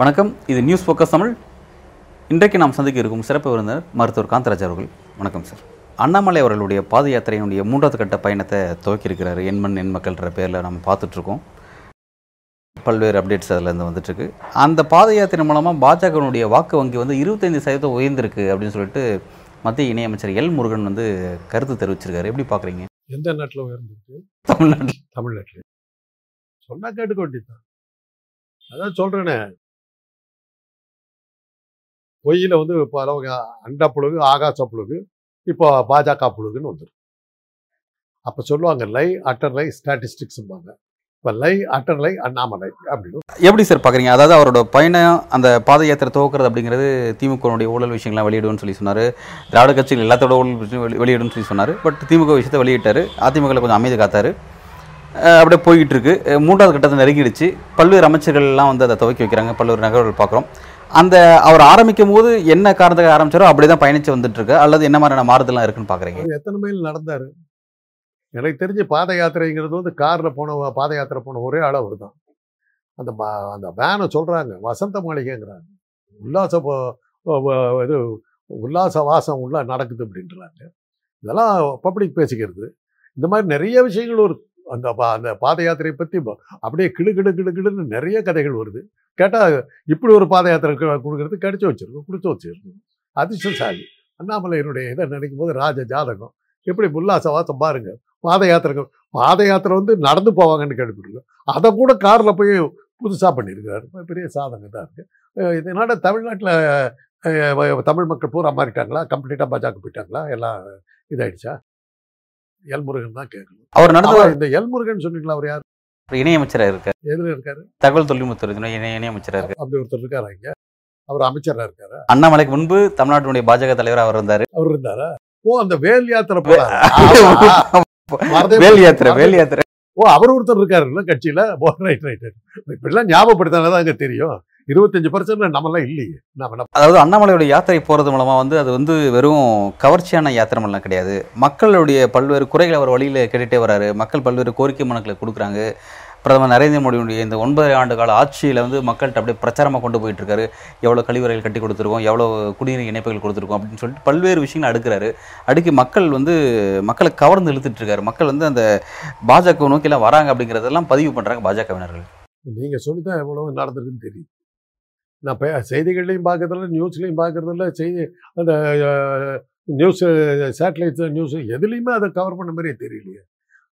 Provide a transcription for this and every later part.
வணக்கம். இது news focus Tamil. இன்றைக்கு நாம் சந்திக்க இருக்கும் சிறப்பு விருந்தினர் மருத்துவர் காந்தராஜ் அவர்கள். வணக்கம் சார் அண்ணாமலை அவர்களுடைய பாத யாத்திரையினுடைய மூன்றாவது கட்ட பயணத்தை துவக்கியிருக்கிறார். எண்மண் எண் மக்கள்ன்ற பேரில் நம்ம பார்த்துட்ருக்கோம். பல்வேறு அப்டேட்ஸ் அதிலேருந்து வந்துட்டுருக்கு அந்த பாத யாத்திரை மூலமாக பாஜகவினுடைய வாக்கு வங்கி வந்து இருபத்தைந்து சதவீதம் உயர்ந்திருக்கு அப்படின்னு சொல்லிட்டு மத்திய இணையமைச்சர் எல் முருகன் வந்து கருத்து தெரிவிச்சிருக்காரு. எப்படி பார்க்குறீங்க எந்த நாட்டில் உயர்ந்திருக்கு? தமிழ்நாட்டில். தமிழ்நாட்டில். சொன்னா கேட்டுக்க வேண்டியதுதான். அதான் சொல்றேனே. பொய்யில வந்து இப்போ அளவுக்கு அண்டா புழுகு ஆகாச புழுகு இப்போ பாஜக புழுகுன்னு வந்துடும் அப்போ சொல்லுவாங்க லை அட்டர் லை ஸ்டாட்டிஸ்டிக்ஸ்பாங்க இப்போ லை அட்டர் லை அண்ணாமலை அப்படின்னு. எப்படி சார் பார்க்குறீங்க அதாவது அவரோட பயணம் அந்த பாத யாத்திரை துவக்கிறது அப்படிங்கிறது திமுகவுடைய ஊழல் விஷயங்கள்லாம் வெளியிடுவோம்னு சொல்லி சொன்னார். திராவிட கட்சிகள் எல்லாத்தோட ஊழல் விஷயம் வெளி- வெளியிடும்னு சொல்லி சொன்னார். பட் திமுக விஷயத்தை வெளியிட்டார். அதிமுகவில் கொஞ்சம் அமைதி காத்தார். அப்படியே போய்கிட்டு இருக்கு. மூன்றாவது கட்டத்தை நெருங்கிடுச்சு. பல்வேறு அமைச்சர்கள்லாம் வந்து அதை துவக்கி வைக்கிறாங்க. பல்வேறு நகர்வுகள் பார்க்குறோம். அந்த அவர் ஆரம்பிக்கும் போது என்ன காரணத்துக்கு ஆரம்பிச்சாரோ அப்படியே தான் பயணிச்சு வந்துட்டு இருக்கு. அல்லது என்ன மாதிரியான மாறுதல்லாம் இருக்குன்னு பார்க்குறீங்க எத்தனை மைல் நடந்தாரு? எனக்கு தெரிஞ்சு பாத யாத்திரைங்கிறது வந்து காரில் போன பாத யாத்திரை போன ஒரே ஆள் அவர் தான். அந்த அந்த வேனை சொல்கிறாங்க வசந்த மாளிகைங்கிறாங்க. உல்லாச இது உல்லாச வாசம் உள்ள நடக்குது அப்படின்றாங்க. இதெல்லாம் பப்ளிக் பேசிக்கிறது. இந்த மாதிரி நிறைய விஷயங்கள் ஒரு அந்த பா- அந்த பாத யாத்திரையை பற்றி அப்படியே கிடு கிடு கிடு கிடுன்னு நிறைய கதைகள் வருது. கேட்டால் இப்படி ஒரு பாத யாத்திரை கு- கொடுக்கறது கிடைச்சி வச்சிருக்கோம் கொடுத்து வச்சுருக்கோம். அதிர்ஷ்டசாலி. அண்ணாமலையினுடைய இதை நினைக்கும் போது ராஜ ஜாதகம். எப்படி உல்லாச வாசம் பாருங்க. பாத யாத்திரை பாத யாத்திரை வந்து நடந்து போவாங்கன்னு கேள்விப்பட்டிருக்கோம் அதை கூட காரில் போய் புதுசாக பண்ணியிருக்காரு. பெரிய சாதனை தான் இருக்கு அஹ் இதனால தமிழ்நாட்டில் தமிழ் மக்கள் பூரா மாறிட்டாங்களா கம்ப்ளீட்டாக பாஜக போயிட்டாங்களா? எல்லாம் இதாயிடுச்சா? எல்முருகன் தான் கேட்கணும். அவர் நடந்த இந்த எல்முருகன் சொன்னீங்களா அவர் யார்? இணையமைச்சராக இருக்கார். எதில் இருக்காரு? தகவல் தொழில்நுட்பத்துறை இணை இணையமைச்சராக இருக்கார். அப்படி ஒருத்தர் இருக்காரா இங்க? அவர் அமைச்சரா இருக்காரு? அண்ணாமலைக்கு முன்பு தமிழ்நாட்டினுடைய பாஜக தலைவராக அவர் இருந்தார். அவர் இருந்தாரா? ஓ அந்த வேல் யாத்திரை போறாரு. வேல். யாத்திரை வேல் யாத்திரை. ஓ அவர் ஒருத்தர் இருக்காருல்ல கட்சியில? ரைட் ரைட் இப்படிலாம் ஞாபகப்படுத்தினா தான் அங்க தெரியும். இருபத்தஞ்சு பர்சன்ட் நம்மலாம் இல்லையே. நாம என்ன அதாவது அண்ணாமலையோட யாத்திரை போறது மூலமா வந்து அது வந்து வெறும் கவர்ச்சியான யாத்திரைமெல்லாம் கிடையாது. மக்களுடைய பல்வேறு குறைகளை அவர் வழியில கேட்டுட்டே வராரு மக்கள் பல்வேறு கோரிக்கை மனுக்களை கொடுக்குறாங்க. பிரதமர் நரேந்திர மோடியுடைய இந்த ஒன்பது ஆண்டு கால ஆட்சியில் வந்து மக்கள்கிட்ட அப்படியே பிரச்சாரமாக கொண்டு போயிட்டு இருக்காரு எவ்வளோ கழிவறைகள் கட்டி கொடுத்துருக்கோம் எவ்வளோ குடிநீர் இணைப்புகள் கொடுத்துருக்கோம் அப்படின்னு சொல்லிட்டு பல்வேறு விஷயங்கள் அடுக்கிறாரு. அடுக்கி மக்கள் வந்து மக்களை கவர்ந்து இழுத்துட்டு இருக்காரு மக்கள் வந்து அந்த பாஜக நோக்கிலாம் வராங்க அப்படிங்கிறதெல்லாம் பதிவு பண்ணுறாங்க பாஜகவினர்கள். நீங்கள் சொல்லி தான் எவ்வளோ நடந்திருக்குன்னு தெரியும் நான் இப்போ செய்திகள்லையும் பார்க்கறதில்ல நியூஸ்லையும் பார்க்கறதில்ல செய்தி அந்த நியூஸ் சேட்டலைட் நியூஸ் எதுலேயுமே அதை கவர் பண்ண மாதிரியே தெரியலையே.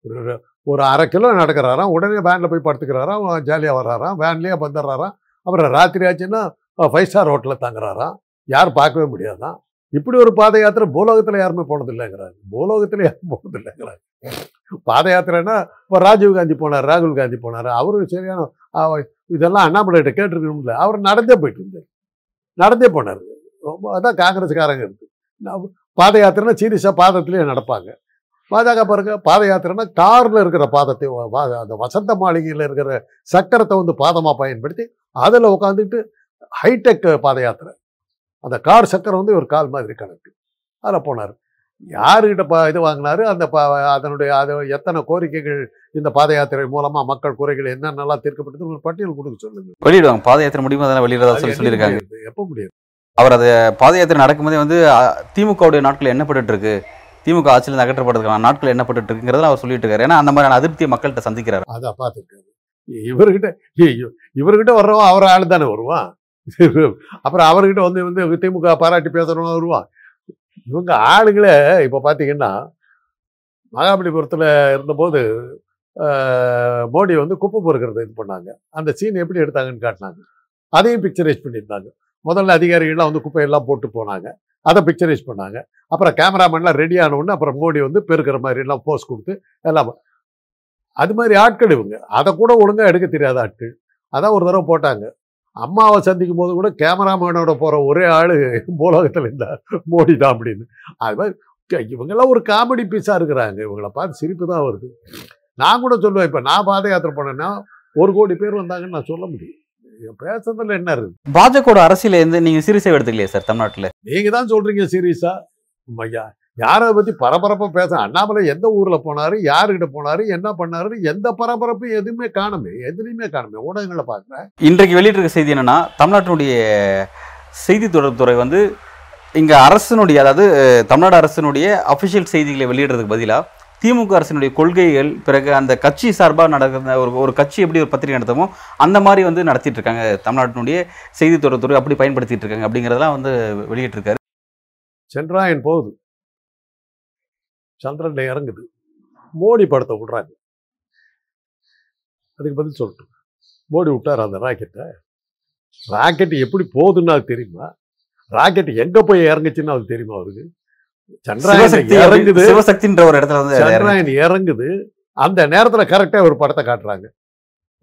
ஒரு ஒரு அரை கிலோ நடக்கிறாராம் உடனே வேனில் போய் படுத்துக்கிறாராம் ஜாலியாக வர்றாராம் வேன்லேயே வந்துடுறாராம். அப்புறம் ராத்திரி ஆச்சுன்னா ஃபைவ் ஸ்டார் ஹோட்டலில் தங்குறாராம். யாரும் பார்க்கவே முடியாதான் இப்படி ஒரு பாத யாத்திரை பூலோகத்தில் யாருமே போனதில்லைங்கிறாங்க பூலோகத்தில் யாரும் போனதில்லைங்கிறாங்க பாத யாத்திரைன்னா இப்போ ராஜீவ் காந்தி போனார் ராகுல் காந்தி போனார். அவரும் சரியான இதெல்லாம் அண்ணாமலைகிட்ட கேட்டிருக்கணும்ல. அவர் நடந்தே போயிட்டு இருந்தார் நடந்தே போனார். ரொம்ப அதான் காங்கிரஸ்காரங்க இருக்குது பாத யாத்திரைனா சீரியஸாக பாதத்துலேயே நடப்பாங்க. பாஜக பாருங்க பாத யாத்திரைனா காரில் இருக்கிற பாதத்தை அந்த வசந்த மாளிகையில் இருக்கிற சக்கரத்தை வந்து பாதமாக பயன்படுத்தி அதில் உட்காந்துட்டு ஹைடெக் பாத யாத்திரை. அந்த கார் சக்கரம் வந்து ஒரு கால் மாதிரி கணக்கு. அதில் போனார். யாருக்கிட்ட ப இது வாங்கினாரு? அந்த ப அதனுடைய அது எத்தனை கோரிக்கைகள் இந்த பாத யாத்திரை மூலமா மக்கள் குறைகள் என்னென்னலாம் தீர்க்கப்பட்டது ஒரு பட்டியல் கொடுக்க சொல்லுங்க. வெளியிடுவாங்க. பாத யாத்திரை முடியுமா அதெல்லாம் வெளியிடறதா அது சொல்லி சொல்லியிருக்காங்க? எப்ப முடியாது அவர் அதை பாத யாத்திரை நடக்கும்போதே வந்து திமுகவுடைய நாட்கள் எண்ணப்பட்டு இருக்கு. திமுக ஆட்சியிலிருந்து அகற்றப்படுறதுக்கான நாட்கள் எண்ணப்பட்டு இருக்குங்கிறத அவர் சொல்லிட்டு இருக்காரு ஏன்னா அந்த மாதிரியான அதிருப்தியை மக்கள்கிட்ட சந்திக்கிறாரு. அதை பார்த்துருக்காரு இவர்கிட்ட இவர்கிட்ட வர்றவன் அவர் ஆளு தானே வருவான்? அப்புறம் அவர்கிட்ட வந்து வந்து திமுக பாராட்டி பேசுறவன் வருவான். இவங்க ஆளுங்களே இப்போ பார்த்தீங்கன்னா மகாபலிபுரத்தில் இருந்தபோது மோடி வந்து குப்பை பொறுக்கிறது இது பண்ணாங்க. அந்த சீன் எப்படி எடுத்தாங்கன்னு காட்டினாங்க. அதையும் பிக்சரைஸ் பண்ணியிருந்தாங்க. முதல்ல அதிகாரிகள்லாம் வந்து குப்பையெல்லாம் போட்டு போனாங்க. அதை பிக்சரைஸ் பண்ணாங்க. அப்புறம் கேமராமேன்லாம் ரெடி ஆனவுடனே அப்புறம் மோடி வந்து பெருக்கிற மாதிரி எல்லாம் போஸ் கொடுத்து எல்லாம் அது மாதிரி ஆட்கள் இவங்க. அதை கூட ஒழுங்காக எடுக்க தெரியாத ஆட்கள். அதான் ஒரு தடவை போட்டாங்க. அம்மாவை சந்திக்கும் போது கூட கேமராமேனோட போகிற ஒரே ஆள் பூலோகத்தில் இருந்தார் மோடி தான் அப்படின்னு. அது மாதிரி இவங்கெல்லாம் ஒரு காமெடி பீஸாக இருக்கிறாங்க. இவங்கள பார்த்து சிரிப்பு தான் வருது. நான் கூட சொல்லுவேன் இப்போ நான் பாத யாத்திரை பண்ணேன்னா ஒரு கோடி பேர் வந்தாங்கன்னு நான் சொல்ல முடியும். பேசுறதுல என்ன இருக்கு? பாஜகவோட அரசியல இருந்து நீங்க சீரியஸாக எடுத்துக்கலையே சார் தமிழ்நாட்டுல? நீங்க தான் சொல்றீங்க சீரியஸா ம- யா- யாரை பத்தி பரபரப்பா பேச அண்ணாமலை எந்த ஊர்ல போனாரு யாருக்கிட்ட போனாரு என்ன பண்ணாருன்னு எந்த பரபரப்பும் எதுவுமே காணுமே எதுலையுமே காணுமே. ஊடகங்களை பார்க்குறேன் இன்றைக்கு வெளியிட்டிருக்க செய்தி என்னன்னா தமிழ்நாட்டினுடைய செய்தி தொடர்புத்துறை வந்து இங்க அரசினுடைய அதாவது தமிழ்நாடு அரசினுடைய அபிஷியல் செய்திகளை வெளியிடுறதுக்கு பதிலா திமுக அரசினுடைய கொள்கைகள் பிறகு அந்த கட்சி சார்பாக நடக்கிற ஒரு ஒரு கட்சி எப்படி ஒரு பத்திரிகை நடத்தமோ அந்த மாதிரி வந்து நடத்திட்டு இருக்காங்க. தமிழ்நாட்டினுடைய செய்தி தொடர்புத்துறை அப்படி பயன்படுத்திட்டு இருக்காங்க அப்படிங்கிறதெல்லாம் வந்து வெளியிட்டிருக்காரு. சென்றாயன் போகுது. சந்திரன்ல இறங்குது. மோடி படத்தை விடுறாங்க. அதுக்கு பதில் சொல்லட்டும். மோடி விட்டார் அந்த ராக்கெட்டை. ராக்கெட் எப்படி போகுதுன்னு அது தெரியுமா? ராக்கெட் எங்கே போய் இறங்குச்சுன்னு அது தெரியுமா அவருக்கு? சந்திராயன் இறங்குது. சிவசக்தின்ற ஒரு இடத்துல வந்து. சந்திராயன் இறங்குது. அந்த நேரத்துல கரெக்டா ஒரு படத்தை காட்டுறாங்க.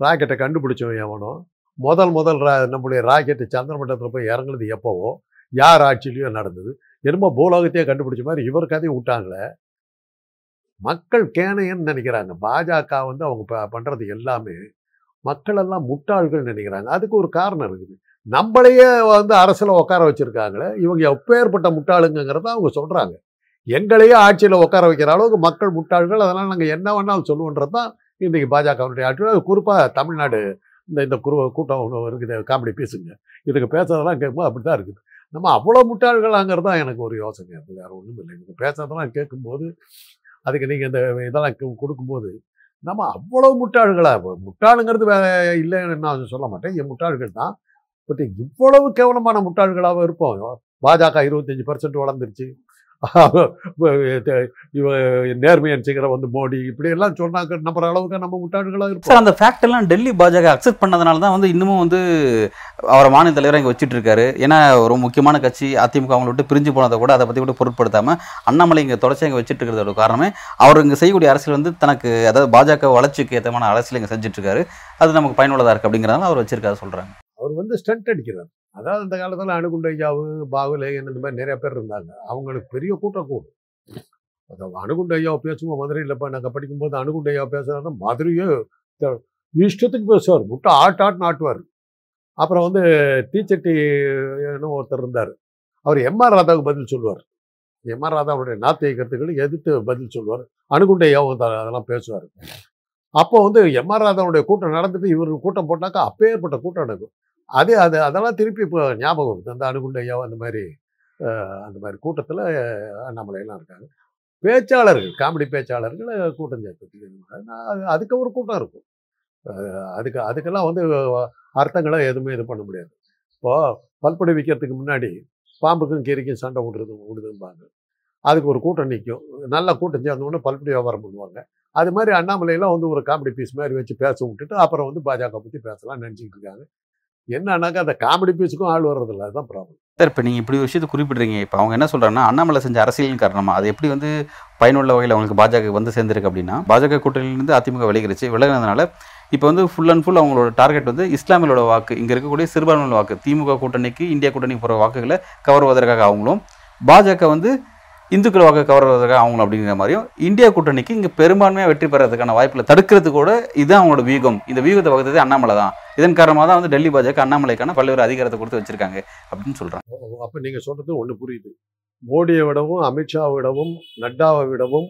ராக்கெட்டை கண்டுபிடிச்சவன் எவனோ? முதல் முதல் ரா- நம்முடைய ராக்கெட்டு சந்திரமண்டலத்துல போய் இறங்குனது எப்போவோ? யார் ஆட்சியிலையோ நடந்தது. என்னமோ பூலோகத்தையே கண்டுபிடிச்ச மாதிரி இவர் கதையை விட்டாங்களே. மக்கள் கேனையன்னு நினைக்கிறாங்க. பாஜக வந்து அவங்க ப- பண்றது எல்லாமே மக்கள் எல்லாம் முட்டாள்கள் நினைக்கிறாங்க. அதுக்கு ஒரு காரணம் இருக்குது. நம்மளையே வந்து அரசில் உட்கார வச்சுருக்காங்களே இவங்க எப்பேற்பட்ட முட்டாளுங்கிறத அவங்க சொல்கிறாங்க எங்களையே ஆட்சியில் உட்கார வைக்கிற அளவுக்கு மக்கள் முட்டாள்கள் அதனால் நாங்கள் என்ன வேணாலும் சொல்லுவோன்றது தான் இன்றைக்கி பாஜகவுடைய ஆட்சி குறிப்பாக தமிழ்நாடு இந்த இந்த குரு கூட்டம் ஒன்று இருக்குது காமெடி பேசுங்க. இதுக்கு பேசுறதெல்லாம் கேட்கும்போது அப்படி தான் இருக்குது. நம்ம அவ்வளோ முட்டாள்களாங்கிறது தான் எனக்கு ஒரு யோசனை. இருக்குது வேறு ஒன்றும் இல்லை. நீங்கள் பேசுறதெல்லாம் கேட்கும்போது அதுக்கு நீங்கள் இந்த இதெல்லாம் கொடுக்கும்போது நம்ம அவ்வளோ முட்டாள்களாக முட்டாளுங்கிறது வே இல்லைன்னு நான் சொல்ல மாட்டேன். என் முட்டாள்கள் தான் பட் இவ்வளவு கேவலமான முட்டாள்களாக இருப்போம். பாஜக இருபத்தஞ்சி பர்சன்ட் வளர்ந்துருச்சு. நேர்மையன் சிகரம் வந்து மோடி இப்படி எல்லாம் சொன்னாங்க நம்புற அளவுக்கு நம்ம முட்டாள்களாக இருப்போம். சார் அந்த ஃபேக்ட் எல்லாம் டெல்லி பாஜக அக்செப்ட் பண்ணதுனால தான் வந்து இன்னமும் வந்து அவரை மாநில தலைவராக இங்கே வச்சுட்டு இருக்காரு ஏன்னா ஒரு முக்கியமான கட்சி அதிமுக அவங்களை விட்டு பிரிஞ்சு போனதை கூட அதை பற்றி கூட பொருட்படுத்தாம அண்ணாமலை இங்கே தொடர்ச்சி இங்கே வச்சுட்டு இருக்கிறதோட காரணமே. அவர் இங்கே செய்யக்கூடிய அரசியல் வந்து தனக்கு அதாவது பாஜக வளர்ச்சிக்கு ஏற்றமான அரசியல் இங்கே செஞ்சுட்டு இருக்காரு அது நமக்கு பயனுள்ளதாக இருக்குது அப்படிங்கிறதால அவர் வச்சிருக்காரு சொல்கிறாங்க அவர் வந்து ஸ்டண்ட் அடிக்கிறார். அதாவது அந்த காலத்தில் அணுகுண்டையாவு பாகுலேயன் இந்த மாதிரி நிறைய பேர் இருந்தாங்க. அவங்களுக்கு பெரிய கூட்டம் கூடும். அதாவது அணுகுண்டு ஐயாவை பேசும்போது மதுரையில் இப்போ நாங்கள் படிக்கும்போது அணுகுண்டையா ஐயா பேசுறாருன்னா மதுரையே இஷ்டத்துக்கு பேசுவார். முட்டை ஆட் ஆட் ஆட்டுவார். அப்புறம் வந்து தீச்சட்டி ஒருத்தர் இருந்தார். அவர் எம்ஆர் ராதாவுக்கு பதில் சொல்லுவார். எம்ஆர் ராதாவுடைய நாத்திய கருத்துக்களுக்கு எதிர்த்து பதில் சொல்லுவார். அணுகுண்டையாவும் அதெல்லாம் பேசுவார். அப்போ வந்து எம்ஆர் ராதாவுடைய கூட்டம் நடந்துட்டு இவர் கூட்டம் போட்டாக்கா அப்பேற்பட்ட கூட்டம் நடக்கும். அது அது அதெல்லாம் திருப்பி இப்போ ஞாபகம் இருக்குது அந்த அணுகுண்டையோ அந்த மாதிரி அந்த மாதிரி கூட்டத்தில் அண்ணாமலையெல்லாம் இருக்காங்க. பேச்சாளர்கள் காமெடி பேச்சாளர்கள் கூட்டம் சேர்த்து அது அதுக்கு ஒரு கூட்டம் இருக்கும். அதுக்கு அதுக்கெல்லாம் வந்து அர்த்தங்களை எதுவுமே இது பண்ண முடியாது. இப்போது பல்படி விற்கிறதுக்கு முன்னாடி பாம்புக்கும் கீரிக்கும் சண்டை விடுறது விடுதும்பாங்க அதுக்கு ஒரு கூட்டம் நிற்கும் நல்லா கூட்டம் சேர்ந்தோடனே பல்படி வியாபாரம் பண்ணுவாங்க. அது மாதிரி அண்ணாமலையெல்லாம் வந்து ஒரு காமெடி பீஸ் மாதிரி வச்சு பேச விட்டுட்டு அப்புறம் வந்து பாஜக பற்றி பேசலாம் நினச்சிக்கிட்டு இருக்காங்க. என்னன்னாக்கா அந்த காமெடி பீஸுக்கும் ஆள் வர்றதில்ல. அதுதான் ப்ராப்ளம் சார் இப்போ நீங்கள் இப்படி ஒரு விஷயத்தை குறிப்பிட்றீங்க இப்போ அவங்க என்ன சொல்கிறாங்கன்னா அண்ணாமலை செஞ்ச அரசியலின் காரணமாக அது எப்படி வந்து பயனுள்ள வகையில் அவங்களுக்கு பாஜக வந்து சேர்ந்துருக்கு அப்படின்னா பாஜக கூட்டணியிலிருந்து அதிமுக விலகிருச்சு விலகினதுனால இப்போ வந்து ஃபுல் அண்ட் ஃபுல் அவங்களோட டார்கெட் வந்து இஸ்லாமியலோட வாக்கு இங்கே இருக்கக்கூடிய சிறுபான்மையோட வாக்கு. திமுக கூட்டணிக்கு இந்தியா கூட்டணிக்கு போகிற வாக்குகளை கவர்வதற்காக அவங்களும் பாஜக வந்து இந்துக்கள் வாக்கு கவர்வதற்காக அவங்களும் அப்படிங்கிற மாதிரியும் இந்தியா கூட்டணிக்கு இங்கே பெரும்பான்மையாக வெற்றி பெறதுக்கான வாய்ப்பில் தடுக்கிறது கூட இதுதான் அவங்களோட வியூகம். இந்த வியூகத்தை வகுத்தது அண்ணாமலை தான். இதன் காரணமாக தான் வந்து டெல்லி பாஜக அண்ணாமலைக்கான பல்வேறு அதிகாரத்தை கொடுத்து வச்சிருக்காங்க அப்படின்னு சொல்கிறாங்க அப்போ நீங்கள் சொல்கிறது ஒன்று புரியுது. மோடியை விடவும் அமித்ஷாவை விடவும் நட்டாவை விடவும்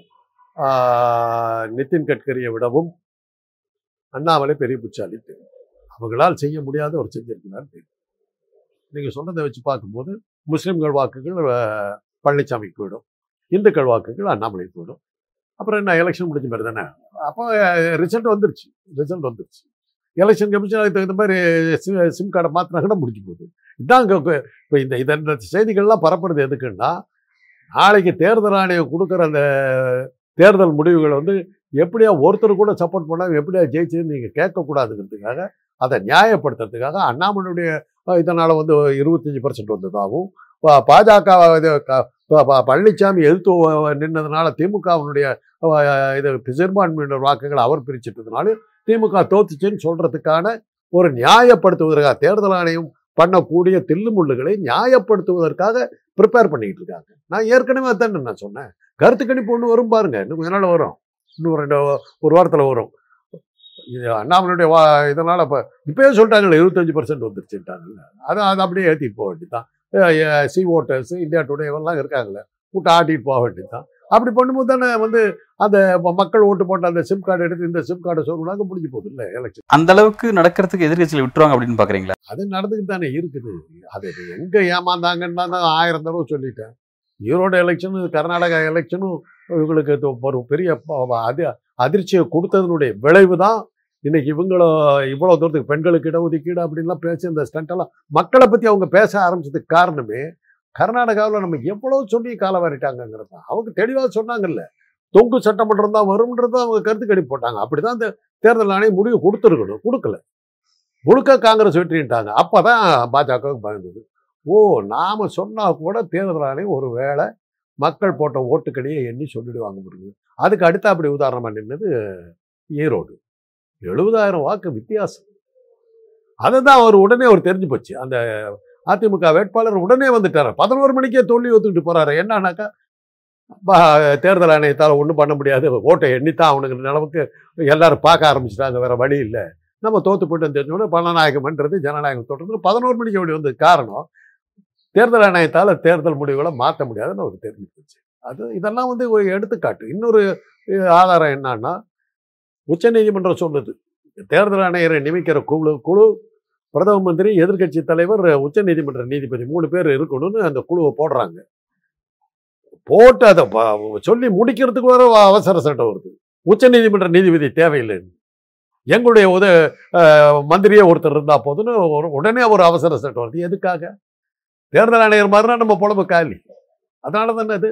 நிதின் கட்கரியை விடவும் அண்ணாமலை பெரிய புச்சாலி அவங்களால் செய்ய முடியாத ஒரு செஞ்சிருக்கிறார் நீங்கள் சொன்னதை வச்சு பார்க்கும்போது முஸ்லீம்கள் வாக்குகள் பழனிசாமி போயிடும். இந்துக்கள் வாக்குகள் அண்ணாமலைக்கு போயிடும். அப்புறம் என்ன எலெக்ஷன் முடிஞ்ச மாதிரி தானே அப்போ ரிசல்ட் வந்துருச்சு. ரிசல்ட் வந்துருச்சு. எலெக்ஷன் கமிஷன் அதுக்கு தகுந்த மாதிரி சி- சிம் கார்டை மாற்றினா கூட முடிஞ்சு போகுது. இதான் அங்கே இப்போ இந்த இதை இந்த செய்திகள்லாம் பரப்புறது எதுக்குன்னா நாளைக்கு தேர்தல் ஆணையம் கொடுக்குற அந்த தேர்தல் முடிவுகள் வந்து எப்படியா ஒருத்தர் கூட சப்போர்ட் பண்ணால் எப்படியா ஜெயிச்சுன்னு நீங்கள் கேட்கக்கூடாதுங்கிறதுக்காக அதை நியாயப்படுத்துறதுக்காக அண்ணாமலையுடைய இதனால் வந்து இருபத்தஞ்சி பர்சன்ட் வந்ததாகவும் பாஜக இது பழனிசாமி எழுத்து நின்னதுனால திமுகவினுடைய இது சிறுபான்மையினர் வாக்குகளை அவர் பிரிச்சிட்டதுனால திமுக தோத்துச்சுன்னு சொல்றதுக்கான ஒரு நியாயப்படுத்துவதற்காக தேர்தல் ஆணையம் பண்ணக்கூடிய தில்லுமுள்ளுகளை நியாயப்படுத்துவதற்காக ப்ரிப்பேர் பண்ணிட்டு இருக்காங்க. நான் ஏற்கனவே அதான் நான் சொன்னேன். கருத்து கணிப்பு ஒன்று வரும் பாருங்க. இன்னும் கொஞ்ச நாள் வரும். இன்னும் ரெண்டு ஒரு வாரத்தில் வரும். இது அண்ணாமலையுடைய வா இதனால் இப்போ இப்போயே சொல்லிட்டாங்கல்ல இருபத்தஞ்சி பர்சன்ட் வந்துருச்சுட்டாங்கல்ல அதை அதை அப்படியே ஏற்றிட்டு போக வேண்டியது தான் சி ஓட்டர்ஸ் இந்தியா டுடே எல்லாம் இருக்காங்கல்ல. கூட்டம் ஆட்டிட்டு போக வேண்டியது தான் அப்படி பண்ணும்போது தானே வந்து அந்த மக்கள் ஓட்டு போட்ட அந்த சிம் கார்டு எடுத்து இந்த சிம் கார்டை சொல்லுவாங்க முடிஞ்சு போகுது. இல்லை எலெக்ஷன் அந்த அளவுக்கு நடக்கிறதுக்கு எதிர்க்கட்சியில் விட்டுருவாங்க அப்படின்னு பாக்குறீங்களா? அது நடந்துக்கிட்டு தானே இருக்குது. அது எங்க ஏமாந்தாங்கன்னு தான் ஆயிரம் தடவை சொல்லிட்டேன். ஈரோடு எலெக்ஷனும் கர்நாடகா எலெக்ஷனும் இவங்களுக்கு ஒரு பெரிய அது அதிர்ச்சியை கொடுத்ததனுடைய விளைவு தான் இன்னைக்கு இவங்கள இவ்வளோ தூரத்துக்கு பெண்களுக்கு இடஒதுக்கீடு அப்படின்லாம் பேசி இந்த ஸ்டண்டெல்லாம் மக்களை பற்றி அவங்க பேச ஆரம்பிச்சதுக்கு காரணமே கர்நாடகாவில் நம்ம எவ்வளோ சொல்லி கால வாரிட்டாங்கிறது தான் அவங்க தெளிவாக சொன்னாங்கல்ல. தொங்கு சட்டமன்றம் தான் வரும்ன்றது அவங்க கருத்து கணிப்பு போட்டாங்க அப்படிதான் இந்த தேர்தல் ஆணையம் முடிவு கொடுத்துருக்கணும். கொடுக்கல. முழுக்க காங்கிரஸ் வெற்றிட்டாங்க அப்பதான் பாஜகவுக்கு பயந்தது ஓ நாம சொன்னா கூட தேர்தல் ஆணையம் ஒரு வேளை மக்கள் போட்ட ஓட்டுக்கடியை எண்ணி சொல்லிடுவாங்க முடியுது அதுக்கு அடுத்து அப்படி உதாரணமாக நின்னது ஈரோடு. எழுபதாயிரம் வாக்கு வித்தியாசம். அதை தான் அவர் உடனே அவர் தெரிஞ்சு போச்சு. அந்த அதிமுக வேட்பாளர் உடனே வந்துட்டார். பதினோரு மணிக்கே தோல்வி ஒத்துக்கிட்டு போறாரு. என்னன்னாக்கா தேர்தல் ஆணையத்தால் ஒன்றும் பண்ண முடியாது. ஓட்டை எண்ணித்தான் அவனுக்கு நிலவுக்கு எல்லாரும் பார்க்க ஆரம்பிச்சிட்டாங்க. வேற வழி இல்லை. நம்ம தோத்து போயிட்டு தெரிஞ்சோடனே பணநாயகம்ன்றது ஜனநாயகம் தொடர்ந்து பதினோரு மணிக்கு அப்படி வந்து காரணம் தேர்தல் ஆணையத்தால் தேர்தல் முடிவுகளை மாற்ற முடியாதுன்னு அவர் தெரிஞ்சுக்கிச்சு அது இதெல்லாம் வந்து ஒரு எடுத்துக்காட்டு. இன்னொரு ஆதாரம் என்னன்னா உச்சநீதிமன்றம் சொல்லுது தேர்தல் ஆணையரை நியமிக்கிற குழு குழு பிரதம மந்திரி எதிர்க்கட்சி தலைவர் உச்ச நீதிமன்ற நீதிபதி மூணு பேர் இருக்கணும்னு அந்த குழுவை போடுறாங்க. போட்டு அதை சொல்லி முடிக்கிறதுக்கு வர அவசர சட்டம் வருது. உச்ச நீதிமன்ற நீதிபதி தேவையில்லைன்னு எங்களுடைய உத மந்திரியே ஒருத்தர் இருந்தா போதுன்னு ஒரு உடனே ஒரு அவசர சட்டம் வருது. எதுக்காக? தேர்தல் ஆணையர் மாதிரினா நம்ம புலம்பு காலி. அதனால தானே அது?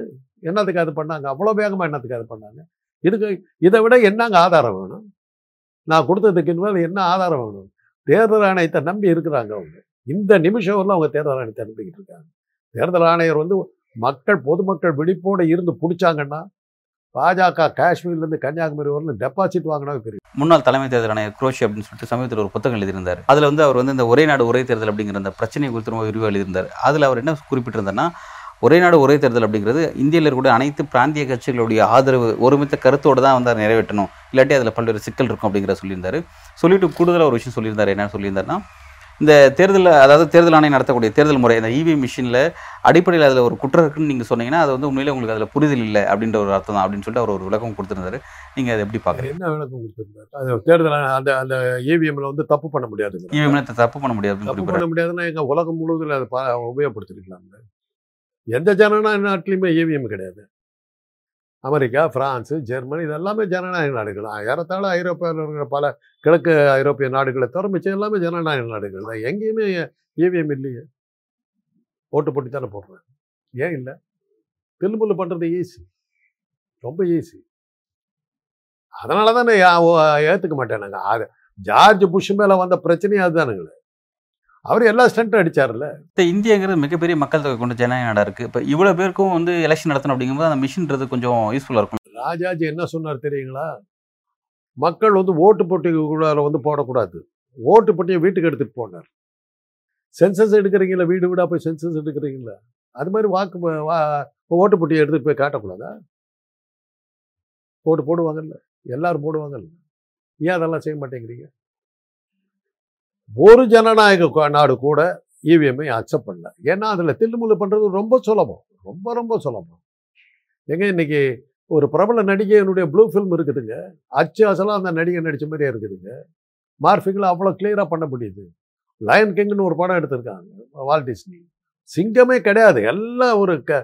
என்னத்துக்கு அது பண்ணாங்க? அவ்வளோ வேகமாக என்னத்துக்கு அது பண்ணாங்க? இதுக்கு இதை விட என்னங்க ஆதாரம் வேணும்? நான் கொடுத்ததுக்கு இனிமேல் என்ன ஆதாரம் வேணும்? தேர்தல் ஆணையத்தை நம்பி இருக்கிறாங்க அவங்க. இந்த நிமிஷம் வரலாம் அவங்க தேர்தல் ஆணையத்தை நம்பிக்கிட்டு இருக்காங்க. தேர்தல் ஆணையர் வந்து மக்கள் பொதுமக்கள் விழிப்போடு இருந்து பிடிச்சாங்கன்னா பாஜக காஷ்மீர்லேருந்து கன்னியாகுமரி வரலும் டெபாசிட் வாங்கினா பெரிய முன்னாள் தலைமை தேர்தல் ஆணையர் குரோஷி அப்படின்னு சொல்லிட்டு சமீபத்தில் ஒரு புத்தகம் எழுதியிருந்தார். அதில் வந்து அவர் வந்து இந்த ஒரே நாடு ஒரே தேர்தல் அப்படிங்கிற அந்த பிரச்சனை குறித்து ரொம்ப விரிவாக எழுதியிருந்தார். அதில் அவர் என்ன குறிப்பிட்டிருந்தார்னா ஒரே நாடு ஒரே தேர்தல் அப்படிங்கிறது இந்தியாவில் இருக்கக்கூடிய அனைத்து பிராந்திய கட்சிகளுடைய ஆதரவு ஒருமித்த கருத்தோடு தான் வந்து அதை நிறைவேற்றணும். இல்லாட்டி அதில் பல்வேறு சிக்கல் இருக்கும் அப்படிங்கிற சொல்லியிருந்தாரு. சொல்லிட்டு கூடுதலாக ஒரு விஷயம் சொல்லியிருந்தாரு. என்ன சொல்லியிருந்தாருன்னா இந்த தேர்தல் அதாவது தேர்தல் ஆணையம் நடத்தக்கூடிய தேர்தல் முறை இந்த இவி மிஷினில் அடிப்படையில் அதில் ஒரு குற்றம் இருக்குன்னு நீங்கள் சொன்னீங்கன்னா அது வந்து உண்மையிலே உங்களுக்கு அதில் புரிதல் இல்லை அப்படின்ற ஒரு அர்த்தம் தான் அப்படின்னு சொல்லிட்டு அவர் ஒரு விளக்கம் கொடுத்துருந்தாரு. நீங்கள் அதை எப்படி பார்க்குறீங்க? என்ன விளக்கம் கொடுத்துருந்தாரு? அது தேர்தல் அந்த அந்த ஏவிஎம்ல வந்து தப்பு பண்ண முடியாதுங்க இவிஎம்ல தப்பு பண்ண முடியாது தப்பு பண்ண முடியாதுன்னா எங்க உலகம் முழுவதும் அதை உபயோகப்படுத்திருக்கலாம்ல. எந்த ஜனநாயக நாட்டிலையுமே ஈவிஎம் கிடையாது. அமெரிக்கா பிரான்ஸு ஜெர்மனி இது எல்லாமே ஜனநாயக நாடுகள். ஏறத்தாழ ஐரோப்பாவில் இருக்கிற பல கிழக்கு ஐரோப்பிய நாடுகளை தவிர எல்லாமே ஜனநாயக நாடுகள் தான். எங்கேயுமே இவிஎம் இல்லையே. ஓட்டு போட்டு தானே போடுறேன் ஏன் இல்லை? தில்லுமுல்லு பண்ணுறது ஈஸி ரொம்ப ஈஸி அதனால தானே ஏற்றுக்க மாட்டேன் நாங்கள் அது ஜார்ஜ் புஷ் மேலே வந்த பிரச்சனையும் அதுதானுங்களே. அவர் எல்லா ஸ்டண்ட்டும் அடிச்சார்ல இந்த இந்தியாங்கிறது மிகப்பெரிய மக்கள் தொகை கொண்ட ஜனநாயக நாடா இருக்கு. இப்போ இவ்வளோ பேருக்கும் வந்து எலெக்ஷன் நடத்தணும் அப்படிங்கும்போது அந்த மிஷின்றது கொஞ்சம் யூஸ்ஃபுல்லாக இருக்கும். ராஜாஜி என்ன சொன்னார் தெரியுங்களா? மக்கள் வந்து ஓட்டு போட்டிக்குள்ளார வந்து போடக்கூடாது. ஓட்டு போட்டியை வீட்டுக்கு எடுத்துட்டு போனார். சென்சஸ் எடுக்கிறீங்களா? வீடு வீடா போய் சென்சஸ் எடுக்கிறீங்களா? அது மாதிரி வாக்கு வா- ஓட்டு போட்டியை எடுத்துட்டு போய் காட்டக்கூடாதா? போட்டு போடுவாங்கல்ல. எல்லாரும் போடுவாங்கல்ல. ஏன் அதெல்லாம் செய்ய மாட்டேங்கிறீங்க? ஒரு ஜனநாயக நாடு கூட இவிஎம்ஐ அக்செப்ட் பண்ணல. ஏன்னா அதில் தில்லுமுல்லு பண்ணுறது ரொம்ப சுலபம். ரொம்ப ரொம்ப சுலபம். எங்க இன்னைக்கு ஒரு பிரபல நடிகையினுடைய ப்ளூ ஃபில்ம் இருக்குதுங்க. அச்சு அசலாக அந்த நடிகை நடித்த மாதிரியே இருக்குதுங்க. மார்ஃபிங்கில் அவ்வளோ கிளியராக பண்ண முடியுது. லயன் கிங்னு ஒரு படம் எடுத்திருக்காங்க வால் டிஸ்னி சிங்கமே கிடையாது. எல்லாம் ஒரு க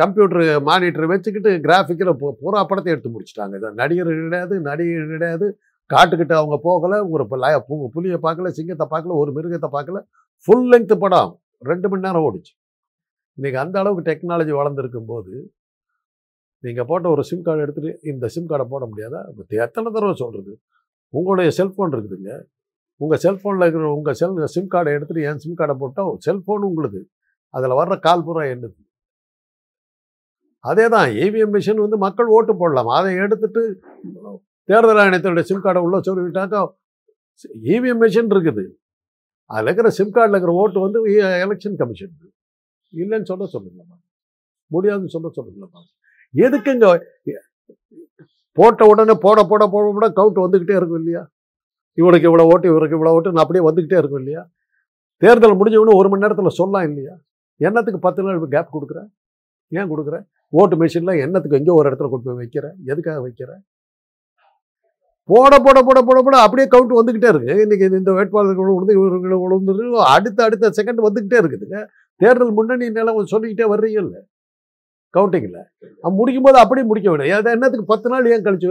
கம்ப்யூட்டர் மானிட்டர் வச்சுக்கிட்டு கிராஃபிக்கில் பூரா படத்தை எடுத்து முடிச்சிட்டாங்க. நடிகர் கிடையாது நடிகை கிடையாது. காட்டுக்கிட்ட அவங்க போகலை ஒரு பு- புலியை பார்க்கல சிங்கத்தை பார்க்கல ஒரு மிருகத்தை பார்க்கல. ஃபுல் லென்த்து படம். ரெண்டு மணி நேரம் ஓடிச்சு. இன்றைக்கி அந்த அளவுக்கு டெக்னாலஜி வளர்ந்துருக்கும் போது நீங்கள் போட்ட ஒரு சிம் கார்டு எடுத்துட்டு இந்த சிம் கார்டை போட முடியாதா? இப்ப எத்தனை தடவை சொல்கிறது உங்களுடைய செல்ஃபோன் இருக்குதுங்க. உங்கள் செல்ஃபோனில் இருக்கிற உங்கள் செல் சிம் கார்டை எடுத்துகிட்டு என் சிம் கார்டை போட்டால் செல்ஃபோன் உங்களுது. அதில் வர்ற கால் பூரா என்னது? அதே தான் ஏவிஎம் மிஷின் வந்து மக்கள் ஓட்டு போடலாம். அதை எடுத்துட்டு தேர்தல் ஆணையத்தினுடைய சிம் கார்டை உள்ள சொல்லிவிட்டாக்கா இவிஎம் மிஷின் இருக்குது. அதில் இருக்கிற சிம் கார்டில் இருக்கிற ஓட்டு வந்து எலெக்ஷன் கமிஷன் இல்லைன்னு சொல்ல சொல்லுங்களா முடியாதுன்னு சொல்ல சொல்லுங்களா எதுக்குங்க போட்ட உடனே போட போட போட போட கவுண்ட் வந்துக்கிட்டே இருக்கும் இல்லையா? இவனுக்கு இவ்வளோ ஓட்டு இவருக்கு இவ்வளோ ஓட்டு நான் அப்படியே வந்துக்கிட்டே இருக்கும் இல்லையா? தேர்தல் முடிஞ்ச ஒரு மணி நேரத்தில் சொல்லலாம் இல்லையா? என்னத்துக்கு பத்து நாள் கேப் கொடுக்குறேன் ஏன் கொடுக்குறேன் ஓட்டு மிஷினில் என்னத்துக்கு எங்கேயோ ஒரு இடத்துல கொண்டு போய் வைக்கிறேன் எதுக்காக வைக்கிறேன் போட போட போட போட போட அப்படியே கவுண்ட் வந்துக்கிட்டே இருக்கு. இன்னைக்கு இந்த வேட்பாளர்கள் உழுந்து இவர்கள் உழுந்து அடுத்த அடுத்த செகண்ட் வந்துக்கிட்டே இருக்குதுங்க. தேர்தல் முன்னணி நிலம் சொல்லிக்கிட்டே வர்றீங்கல்ல கவுண்டிங்கில் முடிக்கும் போது அப்படியே முடிக்க விட ஏதாவது என்னத்துக்கு பத்து நாள் ஏன் கழிச்சு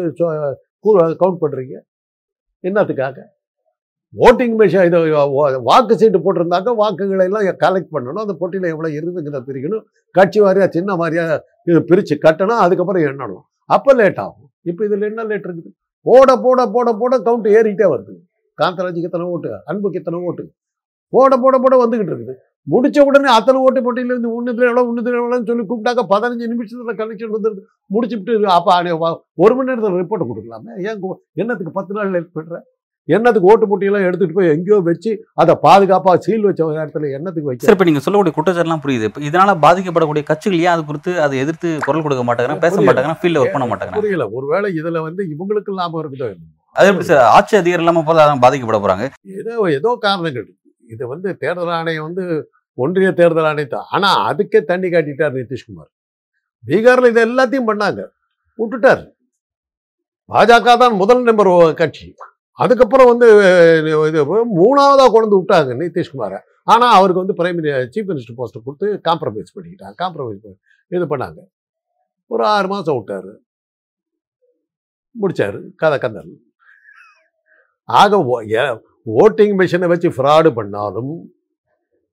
கவுண்ட் பண்ணுறீங்க என்னத்துக்காக? ஓட்டிங் மிஷின் இது வாக்கு சீட்டு போட்டிருந்தாக்க வாக்குகளை எல்லாம் கலெக்ட் பண்ணணும். அந்த போட்டியில் எவ்வளோ இருந்துங்கிறத பிரிக்கணும். கட்சி வாரியாக சின்ன வாரியாக பிரித்து கட்டணும். அதுக்கப்புறம் எண்ணணும். அப்போ லேட் ஆகும். இப்போ இதில் என்ன லேட் இருக்குது? போட போட போட போட கவுண்ட் ஏறிக்கிட்டே வருது. காந்தராஜுக்கு எத்தனை ஓட்டு? அன்புக்கு எத்தனை ஓட்டு? போட போட போட வந்துக்கிட்டு இருக்குது. முடிச்ச உடனே அத்தனை ஓட்டு போட்டியிலேருந்து ஒன்றுத்துல எவ்வளோ ஒன்றுத்துல எவ்வளோன்னு சொல்லி கூப்பிட்டாக்க பதினஞ்சு நிமிஷத்தில் கனெக்ஷன் வந்துருது. முடிச்சுட்டு அப்போ ஒரு மணி நேரத்தில் ரிப்போர்ட் கொடுக்கலாமே? ஏன் என்னத்துக்கு பத்து நாள் லேட் பண்ணுறேன் என்னத்துக்கு ஓட்டு போட்டியெல்லாம் எடுத்துகிட்டு போய் எங்கேயோ வச்சு அதை பாதுகாப்பாக சீல் வச்ச இடத்துல என்னத்துக்கு சரி இப்போ நீங்கள் சொல்லக்கூடிய குற்றச்சாட்டுலாம் புரியுது. இப்போ இதனால பாதிக்கப்படக்கூடிய கட்சிகள் ஏன் அது குறித்து அதை எதிர்த்து குரல் கொடுக்க மாட்டாங்கன்னா பேச. மாட்டாங்கன்னா ஃபீல்டில் ஒர்க் பண்ண மாட்டாங்க புரியல. ஒருவேளை இதில் வந்து இவங்களுக்கு லாபம் இருக்குதோ. அது எப்படி சார்? ஆட்சி அதிகாரம் இல்லாமல் போல அதான் பாதிக்கப்பட போகிறாங்க ஏதோ ஏதோ காரணங்கள். இது வந்து தேர்தல் ஆணையம் வந்து ஒன்றிய தேர்தல் ஆணையத்தை? ஆனா அதுக்கே தண்ணி காட்டிட்டார் நிதிஷ்குமார். பீகார்ல இது எல்லாத்தையும் பண்ணாங்க. விட்டுட்டார். பாஜக தான் முதல் நம்பர் கட்சி. அதுக்கப்புறம் வந்து இது மூணாவதாக கொண்டு விட்டாங்க நிதிஷ்குமாரை ஆனால் அவருக்கு வந்து பிரைம் சீஃப் மினிஸ்டர் போஸ்ட்டை கொடுத்து காம்ப்ரமைஸ் பண்ணிக்கிட்டாங்க காம்ப்ரமைஸ் இது பண்ணாங்க. ஒரு ஆறு மாதம் விட்டார். முடித்தார் கதை கந்தல் ஆக ஓட்டிங் மிஷினை வச்சு ஃப்ராடு பண்ணாலும்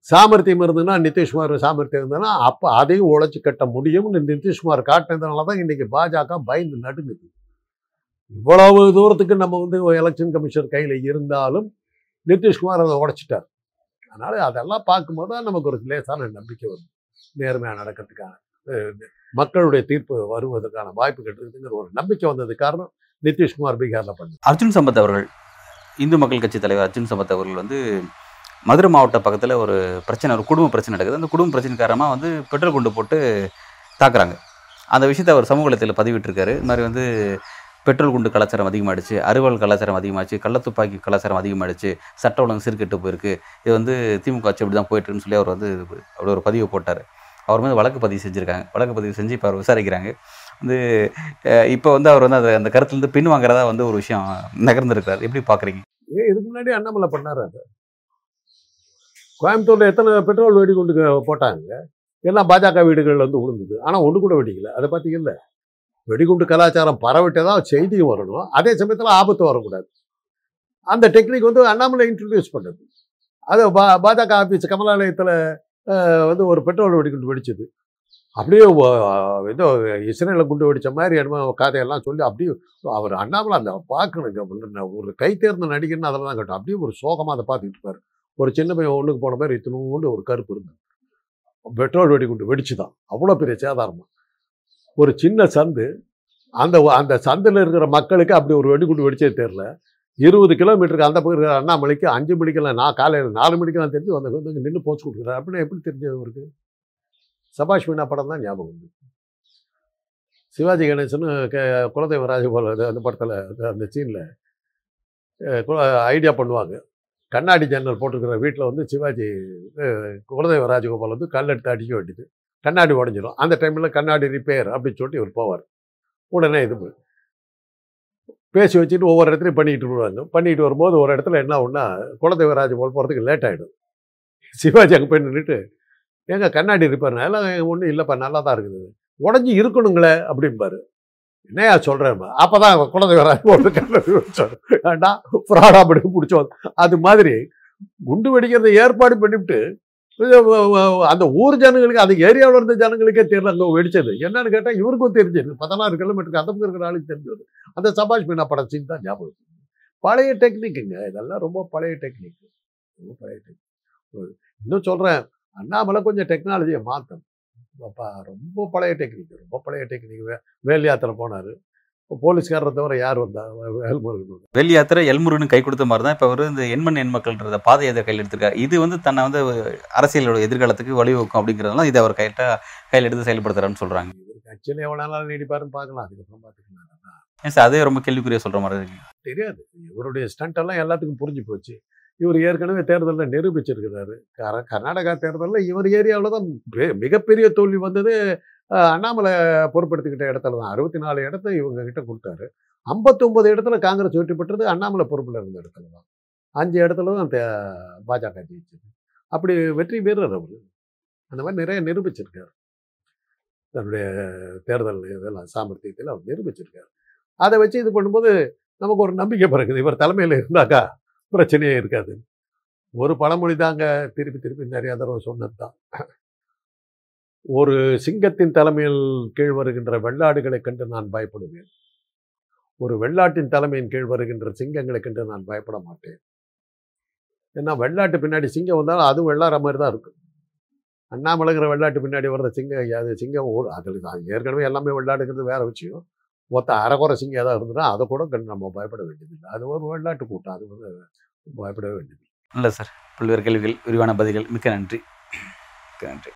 சாமர்த்தியம் இருந்ததுன்னா நிதிஷ்குமார் சாமர்த்தியம் இருந்ததுன்னா அப்போ அதையும் உழைச்சி கட்ட முடியும்னு நிதிஷ்குமார் காட்டினதுனால தான் இன்றைக்கி பாஜக பயந்து நடுங்குது. இவ்வளவு தூரத்துக்கு நம்ம வந்து எலெக்ஷன் கமிஷன் கையில் இருந்தாலும் நிதிஷ்குமார் அதை உடைச்சிட்டார். அதனால் அதெல்லாம் பார்க்கும்போது தான் நமக்கு ஒரு லேசான நம்பிக்கை வரும். நேர்மையாக நடக்கிறதுக்கான மக்களுடைய தீர்ப்பு வருவதற்கான வாய்ப்பு கிடைக்குதுங்கிற ஒரு நம்பிக்கை வந்தது காரணம் நிதிஷ்குமார் பீகாரில் பண்ணு அர்ஜுன் சம்பத் அவர்கள் இந்து மக்கள் கட்சி தலைவர் அர்ஜுன் சம்பத் அவர்கள் வந்து மதுரை மாவட்ட பக்கத்தில் ஒரு பிரச்சனை ஒரு குடும்ப பிரச்சனை நடக்குது. அந்த குடும்ப பிரச்சனை காரணமாக வந்து பெட்ரோல் குண்டு போட்டு தாக்குறாங்க. அந்த விஷயத்தை அவர் சமூக பதிவிட்டிருக்காரு. இது மாதிரி வந்து பெட்ரோல் குண்டு கலாச்சாரம் அதிகமாகிடுச்சு அறுவல் கலாச்சாரம் அதிகமாகிடுச்சு கள்ளத்துப்பாக்கி கலாச்சாரம் அதிகமாகிடுச்சு சட்ட ஒழுங்கு சீர்கெட்டு போயிருக்கு. இது வந்து திமுக ஆட்சி இப்படி தான் போயிட்டுருன்னு சொல்லி அவர் வந்து அப்படி ஒரு பதிவு போட்டார். அவர் மீது வழக்கு பதிவு செஞ்சுருக்காங்க. வழக்கு பதிவு செஞ்சு இப்போ அவர் விசாரிக்கிறாங்க. வந்து இப்போ வந்து அவர் வந்து அந்த அந்த கருத்துலேருந்து பின் வாங்குறதா வந்து ஒரு விஷயம் நகர்ந்துருக்கார் எப்படி பார்க்குறீங்க ஏ இதுக்கு முன்னாடி அண்ணாமலை பண்ணாரு அது. கோயம்புத்தூரில் எத்தனை பெட்ரோல் வெடிகுண்டு போட்டாங்க? எல்லாம் பாஜக வீடுகள் வந்து விழுந்தது. ஆனால் ஒன்று கூட வெடிக்கல. அதை பார்த்தீங்கல்ல வெடிகுண்டு கலாச்சாரம் பரவிட்டதாக செய்தியும் வரணும். அதே சமயத்தில் ஆபத்து வரக்கூடாது. அந்த டெக்னிக் வந்து அண்ணாமலை இன்ட்ரடியூஸ் பண்ணது. அது பா பாஜக ஆஃபீஸ் கமலாலயத்தில் வந்து ஒரு பெட்ரோல் வெடிகுண்டு வெடிச்சது. அப்படியே வ- ஏதோ இஸ்ரேலில் குண்டு வெடித்த மாதிரி என்னமோ கதையெல்லாம் சொல்லி அப்படியே அவர் அண்ணாமலை அந்த பார்க்கணும் ஒரு கை தேர்ந்த நடிகர்னு அதெல்லாம் தான் கட்டும். அப்படியே ஒரு சோகமாக அதை பார்த்துக்கிட்டு இருப்பார். ஒரு சின்ன பையன் ஒன்றுக்கு போன மாதிரி இத்தனோண்டு ஒரு கருப்பு இருந்தது. பெட்ரோல் வெடிகுண்டு வெடிச்சு தான் அவ்வளோ பெரிய சேதாரமாக ஒரு சின்ன சந்து அந்த அந்த சந்தில் இருக்கிற மக்களுக்கு அப்படி ஒரு வெடிகுண்டு வெடிச்சே தெரில இருபது கிலோமீட்டருக்கு அந்த பக்கம் இருக்கிற அண்ணாமலைக்கு அஞ்சு மணிக்கெல்லாம் நான் காலையில் நாலு மணிக்கெல்லாம் தெரிஞ்சு வந்து வந்து நின்று போச்சு கொடுக்குறாரு. அப்படின்னு எப்படி தெரிஞ்சது அவருக்கு? சபாஷ் மீனா படம் தான் ஞாபகம் வந்து. சிவாஜி கணேசன் கே குலதெய்வ ராஜகோபால் அந்த படத்தில் அந்த சீனில் ஐடியா பண்ணுவாங்க. கண்ணாடி ஜன்னல் போட்டிருக்கிற வீட்டில் வந்து சிவாஜி குலதெய்வ ராஜகோபால் வந்து கல் எடுத்து அடிக்க வேண்டியது. கண்ணாடி உடஞ்சிடும் அந்த டைமில் கண்ணாடி ரிப்பேர் அப்படின்னு சொல்லிட்டு இவர் போவார். உடனே இது பேசி வச்சுட்டு ஒவ்வொரு இடத்துலையும் பண்ணிக்கிட்டு வருவாங்க. பண்ணிட்டு வரும்போது ஒரு இடத்துல என்ன ஒன்றா குலதெய்வராஜ போல் போகிறதுக்கு லேட் ஆகிடும் சிவாஜி அங்கே போய் நின்றுட்டு ஏங்க கண்ணாடி ரிப்பேர்னா எல்லாம் ஒன்றும் இல்லைப்பா நல்லா தான் இருக்குது. உடஞ்சி இருக்கணுங்களே அப்படிம்பாரு. என்னையா சொல்கிறேன்ப்பா அப்போ தான் குலதெய்வ போட்டு கண்ணாடி ஃப்ராடா பிடிச்சோம் அது மாதிரி குண்டு வெடிக்கிறத ஏற்பாடு பண்ணிவிட்டு அந்த ஊர் ஜனங்களுக்கு அந்த ஏரியாவில் இருந்த ஜனங்களுக்கே தெரியல அங்கே வெடிச்சது. என்னன்னு கேட்டால் இவருக்கும் தெரிஞ்சது. பதினாறு கிலோமீட்டருக்கு அந்த பக்கம் இருக்கிற ஆளுக்கு தெரிஞ்சது. அந்த சபாஷ் மீனா படம் சீன் தான் ஞாபகம் பழைய டெக்னிக்குங்க இதெல்லாம் ரொம்ப பழைய டெக்னிக் ரொம்ப பழைய டெக்னிக் இன்னும் சொல்கிறேன் அண்ணாமலை கொஞ்சம் டெக்னாலஜியை மாற்றணும் அப்பா ரொம்ப பழைய டெக்னிக் ரொம்ப பழைய டெக்னிக் வேல் யாத்திரை போனார். போலீஸ்காரரை தவிர யார் வந்தா வந்தார். வெள்ளி யாத்திரை எல்முருகன் கை கொடுத்த மாதிரி தான் இப்போ அவர் இந்த எண்மண் எண் மக்கள்ன்றத பாதை எதை கையில் எடுத்திருக்காரு இது வந்து தன்னை வந்து அரசியலோட எதிர்காலத்துக்கு வழிவகுக்கும் அப்படிங்கிறதுனால இதை அவர் கையிட்ட கையில் எடுத்து செயல்படுத்துறாருன்னு சொல்றாங்க. இவர் கட்சியில் எவ்வளோ நாள் நீடிப்பாருன்னு பார்க்கலாம். அதுக்கப்புறம் பார்த்துக்கலாம். ஏன் சார் அதே ரொம்ப கேள்விக்குரிய சொல்ற மாதிரி இருக்கு தெரியாது. இவருடைய ஸ்டண்ட் எல்லாம் எல்லாத்துக்கும் புரிஞ்சு போச்சு. இவர் ஏற்கனவே தேர்தலில் நிரூபிச்சிருக்கிறாரு. கர கர்நாடகா தேர்தலில் இவர் ஏரியாவில் தான் மிகப்பெரிய தோல்வி வந்தது அண்ணாமலை பொறுப்படுத்திக்கிட்ட இடத்துல தான். அறுபத்தி நாலு இடத்த இவங்க கிட்ட கொடுத்தாரு. ஐம்பத்தொம்பது இடத்துல காங்கிரஸ் வெற்றி பெற்றது அண்ணாமலை பொறுப்பில் இருந்த இடத்துல தான். அஞ்சு இடத்துல தான் தே- பாஜக ஜெயிச்சது. அப்படி வெற்றி வீரர் அவர். அந்த மாதிரி நிறைய நிரூபிச்சிருக்காரு. தன்னுடைய தேர்தல் இதெல்லாம் சாமர்த்தியத்தில் அவர் நிரூபிச்சிருக்காரு. அதை வச்சு இது பண்ணும்போது நமக்கு ஒரு நம்பிக்கை பிறகுது இவர் தலைமையில் இருந்தாக்கா பிரச்சனையே இருக்காது. ஒரு பழமொழி தாங்க திருப்பி திருப்பி நிறைய தடவை சொன்னது தான். ஒரு சிங்கத்தின் தலைமையில் கீழ் வருகின்ற வெள்ளாடுகளை கண்டு நான் பயப்படுவேன். ஒரு வெள்ளாட்டின் தலைமையின் கீழ் வருகின்ற சிங்கங்களை கண்டு நான் பயப்பட மாட்டேன். ஏன்னா வெள்ளாட்டு பின்னாடி சிங்கம் வந்தாலும் அதுவும் வெள்ளாற மாதிரி தான் இருக்கும். அண்ணாமலைங்கிற வெள்ளாட்டு பின்னாடி வர்ற சிங்கம் அது சிங்கம் ஒரு அதில் தான் ஏற்கனவே எல்லாமே வெள்ளாடுங்கிறது வேற விஷயம். மொத்த அரைக்குறை சிங்கம் ஏதாவது இருந்ததுன்னா அதை கூட கண்டு நம்ம பயப்பட வேண்டியதில்லை. அது ஒரு வெள்ளாட்டு கூட்டம். அது வந்து பயப்பட வேண்டியது இல்லை சார். பல்வேறு கேள்விகள் விரிவான பதில்கள் மிக்க நன்றி. மிக்க நன்றி.